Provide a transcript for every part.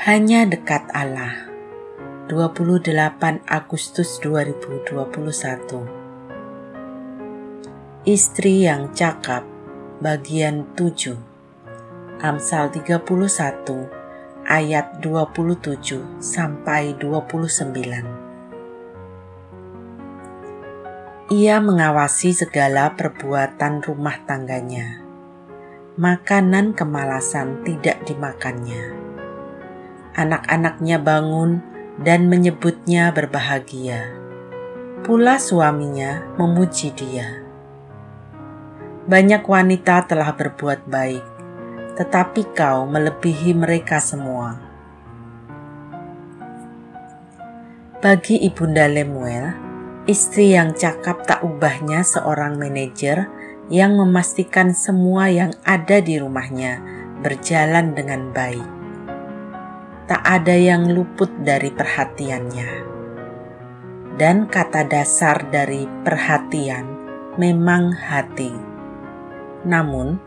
Hanya dekat Allah. 28 Agustus 2021. Istri yang cakap bagian 7. Amsal 31 ayat 27 sampai 29. Ia mengawasi segala perbuatan rumah tangganya. Makanan kemalasan tidak dimakannya. Anak-anaknya bangun dan menyebutnya berbahagia. Pula suaminya memuji dia. Banyak wanita telah berbuat baik, tetapi kau melebihi mereka semua. Bagi Ibunda Lemuel, istri yang cakap tak ubahnya seorang manajer yang memastikan semua yang ada di rumahnya berjalan dengan baik. Tak ada yang luput dari perhatiannya. Dan kata dasar dari perhatian memang hati. Namun,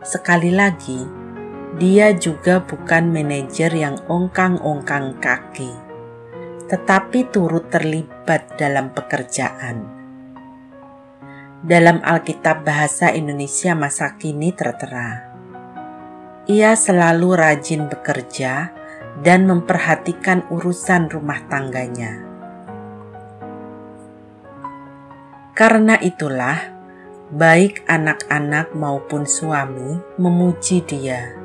Sekali lagi, dia juga bukan manajer yang ongkang-ongkang kaki, tetapi turut terlibat dalam pekerjaan. Dalam Alkitab Bahasa Indonesia masa kini tertera, ia selalu rajin bekerja dan memperhatikan urusan rumah tangganya. Karena itulah, baik anak-anak maupun suami memuji dia.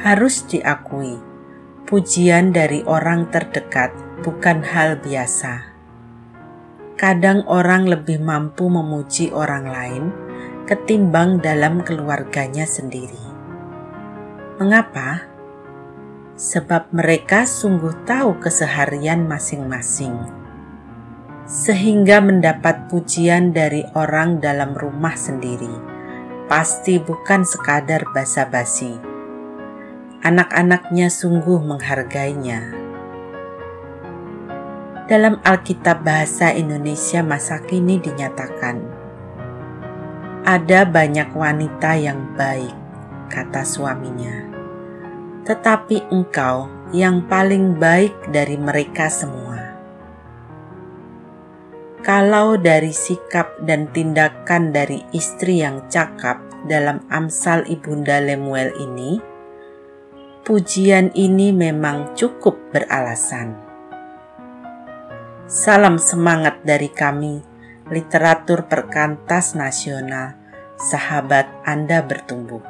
Harus diakui, pujian dari orang terdekat bukan hal biasa. Kadang orang lebih mampu memuji orang lain ketimbang dalam keluarganya sendiri. Mengapa? Sebab mereka sungguh tahu keseharian masing-masing sehingga mendapat pujian dari orang dalam rumah sendiri. Pasti bukan sekadar basa-basi. Anak-anaknya sungguh menghargainya. Dalam Alkitab Bahasa Indonesia masa kini dinyatakan, ada banyak wanita yang baik, kata suaminya. Tetapi engkau yang paling baik dari mereka semua kalau dari sikap dan tindakan dari istri yang cakap dalam Amsal Ibunda Lemuel ini, pujian ini memang cukup beralasan. Salam semangat dari kami, literatur perkantas nasional, sahabat Anda bertumbuh.